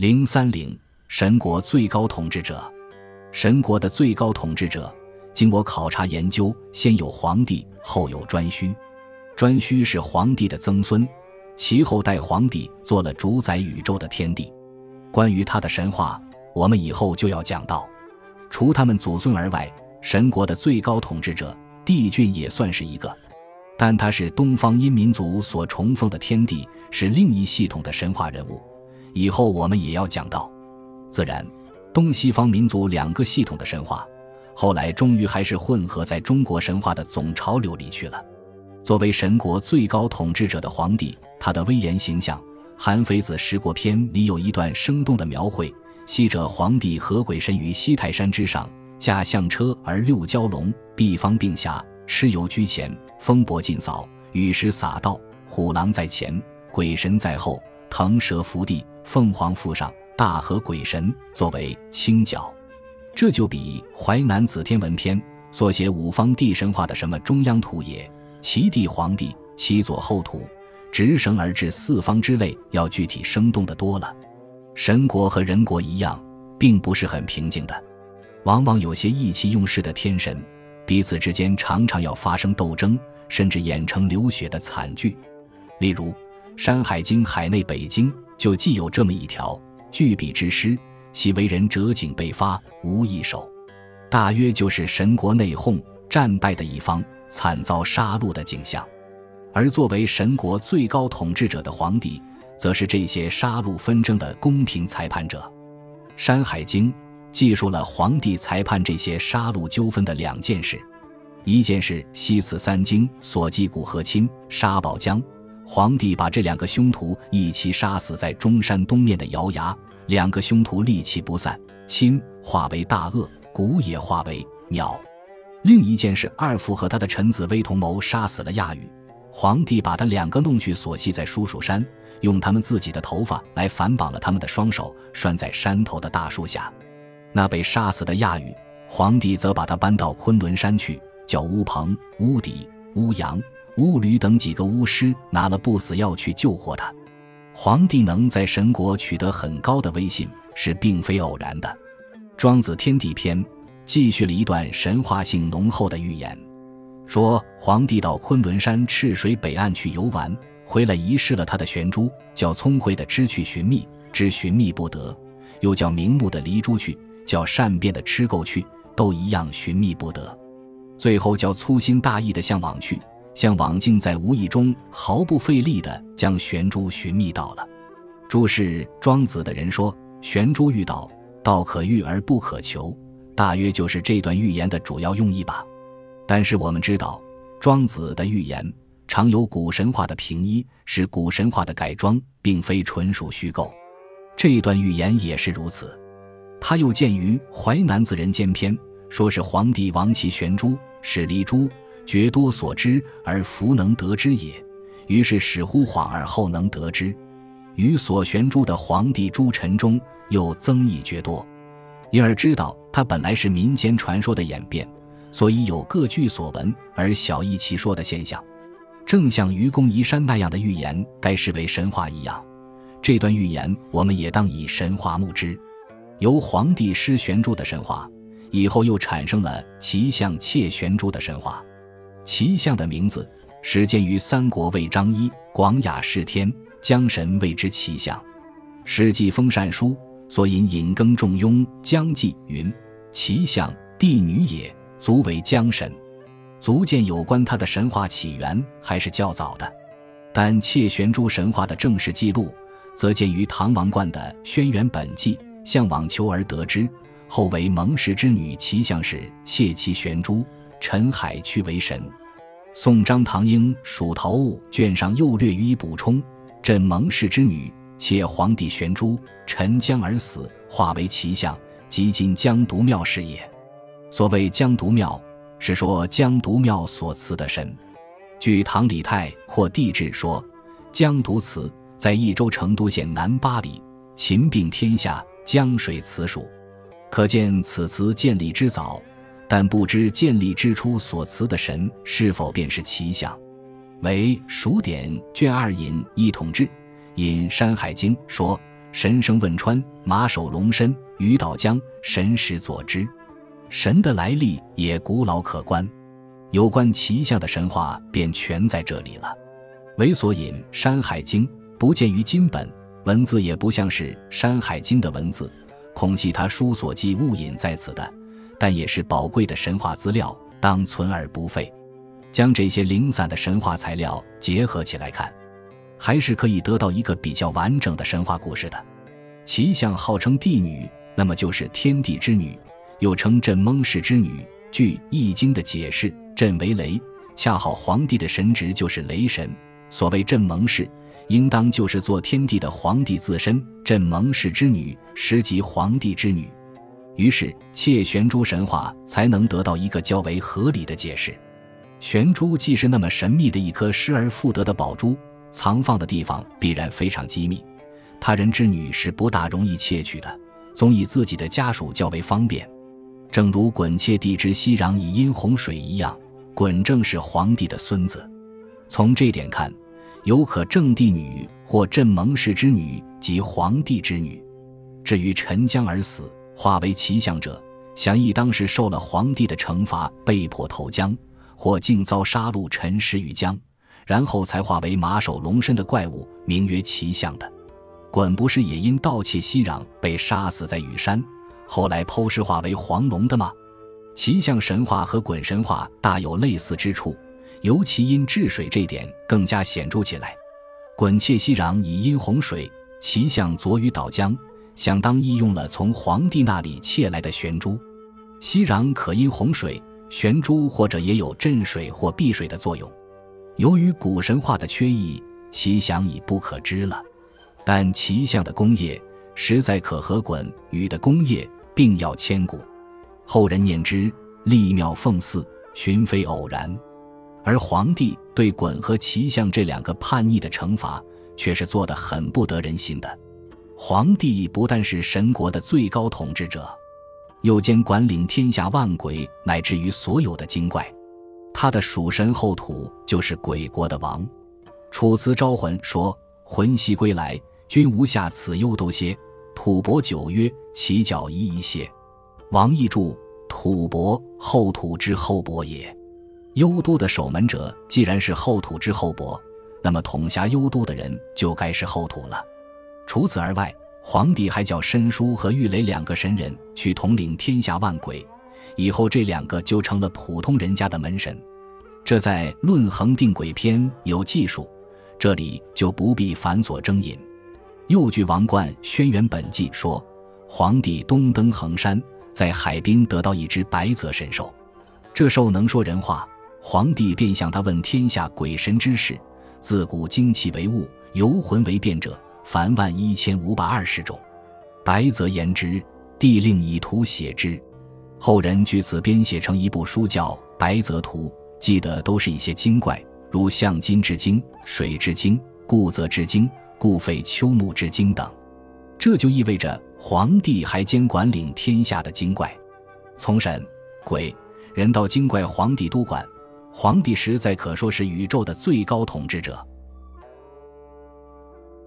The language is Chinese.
零三零神国最高统治者，神国的最高统治者，经我考察研究，先有皇帝，后有颛顼。颛顼是皇帝的曾孙，其后代皇帝做了主宰宇宙的天帝。关于他的神话，我们以后就要讲到。除他们祖孙而外，神国的最高统治者帝俊也算是一个，但他是东方殷民族所崇奉的天帝，是另一系统的神话人物。以后我们也要讲到。自然，东西方民族两个系统的神话，后来终于还是混合在中国神话的总潮流里去了。作为神国最高统治者的皇帝，他的威严形象。《韩非子·十国篇》里有一段生动的描绘：昔者皇帝和鬼神于西泰山之上，驾象车而六蛟龙，毕方并下，蚩尤居前，风伯尽扫，雨石洒道，虎狼在前，鬼神在后，腾蛇伏地，凤凰附上，大和鬼神作为清角。这就比《淮南子·天文篇》所写五方帝神话的什么中央土也，其地皇帝，其左后土。直绳而至四方之类，要具体生动的多了。神国和人国一样，并不是很平静的，往往有些意气用事的天神，彼此之间常常要发生斗争，甚至演成流血的惨剧。例如《山海经·海内北经》就既有这么一条：巨笔之师，其为人折颈被发，无一手。大约就是神国内讧，战败的一方惨遭杀戮的景象。而作为神国最高统治者的皇帝，则是这些杀戮纷争的公平裁判者。《山海经》记述了皇帝裁判这些杀戮纠纷的两件事：一件是西次三经所记古河亲杀宝江，皇帝把这两个凶徒一齐杀死在中山东面的瑶崖，两个凶徒戾气不散，亲化为大鳄，古也化为鸟；另一件是二父和他的臣子威同谋杀死了亚羽。皇帝把他两个弄去锁系在叔叔山，用他们自己的头发来反绑了他们的双手，拴在山头的大树下。那被杀死的亚羽，皇帝则把他搬到昆仑山去，叫乌鹏、乌底、乌阳、乌驴等几个巫师拿了不死药去救活他。皇帝能在神国取得很高的威信，是并非偶然的。《庄子·天地篇》继续了一段神话性浓厚的寓言。说皇帝到昆仑山赤水北岸去游玩，回来遗失了他的玄珠，叫聪慧的知去寻觅，知寻觅不得；又叫明目的离珠去，叫善变的吃够去，都一样寻觅不得。最后叫粗心大意的向往去，向往竟在无意中毫不费力地将玄珠寻觅到了。注释：庄子的人说，玄珠遇到，道可遇而不可求，大约就是这段寓言的主要用意吧。但是我们知道，庄子的寓言常有古神话的平依，是古神话的改装，并非纯属虚构。这段寓言也是如此。他又见于《淮南子·人间篇》，说是皇帝亡其玄珠，使离珠，绝多所知而弗能得之也。于是始乎恍而后能得之。于所玄珠的皇帝诸臣中，又增益绝多，因而知道他本来是民间传说的演变。所以有各据所闻而小异其说的现象，正像愚公移山那样的预言该视为神话一样，这段预言我们也当以神话目之。由皇帝失玄珠的神话，以后又产生了齐相窃玄珠的神话。齐相的名字始建于三国魏张仪《广雅释天》，江神谓之齐相。《史记·封禅书》所引引耕仲雍江记云：“齐相，帝女也。”足为江神，足见有关他的神话起源还是较早的。但窃玄珠神话的正式记录，则见于唐王冠的《轩辕本纪》，向往求而得之，后为蒙氏之女齐相氏窃其玄珠，陈海去为神。宋张唐英《蜀陶物》卷上又略予以补充：朕蒙氏之女且皇帝玄珠，沉江而死，化为奇象，即今江独庙是也。所谓江独庙，是说江独庙所祠的神。据唐李泰或地志说，江独祠在益州成都县南八里，秦并天下，江水祠属，可见此祠建立之早。但不知建立之初所辞的神是否便是齐相？为蜀典卷二引一统志引《山海经》说，神生汶川，马首龙身，鱼岛江，神识佐之。神的来历也古老可观，有关奇象的神话便全在这里了。为所引《山海经》不见于今本，文字也不像是《山海经》的文字，恐系他书所记误引在此的，但也是宝贵的神话资料，当存而不废。将这些零散的神话材料结合起来看，还是可以得到一个比较完整的神话故事的。奇象号称帝女，那么就是天地之女。又称镇蒙氏之女。据《易经》的解释，镇为雷，恰好皇帝的神职就是雷神。所谓镇蒙氏，应当就是做天地的皇帝自身。镇蒙氏之女，实即皇帝之女。于是，窃玄珠神话才能得到一个较为合理的解释。玄珠既是那么神秘的一颗失而复得的宝珠，藏放的地方必然非常机密，他人之女是不大容易窃取的，总以自己的家属较为方便。正如鲧窃帝之息壤以阴洪水一样，鲧正是皇帝的孙子。从这点看，有可正帝女或镇蒙氏之女及皇帝之女。至于沉江而死，化为奇象者，想亦当时受了皇帝的惩罚，被迫投江，或竟遭杀戮，沉尸于江，然后才化为马首龙身的怪物，名曰奇象的。鲧不是也因盗窃息壤被杀死在羽山？后来剖尸化为黄龙的吗？奇象神话和鲧神话大有类似之处，尤其因治水这点更加显著起来。鲧窃息壤以因洪水，奇象左于岛江，想当亦用了从皇帝那里窃来的玄珠。息壤可因洪水，玄珠或者也有镇水或避水的作用。由于古神话的缺异，其想已不可知了。但奇象的功业实在可和鲧禹的功业。并要千古，后人念之，立妙奉祀，寻非偶然。而皇帝对鲧和齐相这两个叛逆的惩罚，却是做得很不得人心的。皇帝不但是神国的最高统治者，又兼管领天下万鬼，乃至于所有的精怪。他的属神后土就是鬼国的王。楚辞招魂说：“魂兮归来，君无下此忧都歇。”吐蕃九曰：“其脚一一谢。”王逸注：“吐蕃后土之后伯也。幽都的守门者既然是后土之后伯，那么统辖幽都的人就该是后土了。除此而外，皇帝还叫申叔和玉垒两个神人去统领天下万鬼，以后这两个就成了普通人家的门神。这在《论衡定鬼篇》有记述，这里就不必繁琐争引。又据《王冠轩辕本纪》说，皇帝东登衡山，在海滨得到一只白泽神兽，这兽能说人话。皇帝便向他问天下鬼神之事。自古精气为物，游魂为变者，凡万一千五百二十种。白泽言之，帝令以图写之。后人据此编写成一部书，叫《白泽图》，记得都是一些精怪，如象金之精、水之精、固泽之精。固废秋木之精等，这就意味着皇帝还兼管领天下的精怪，从神、鬼、人到精怪，皇帝都管。皇帝实在可说是宇宙的最高统治者。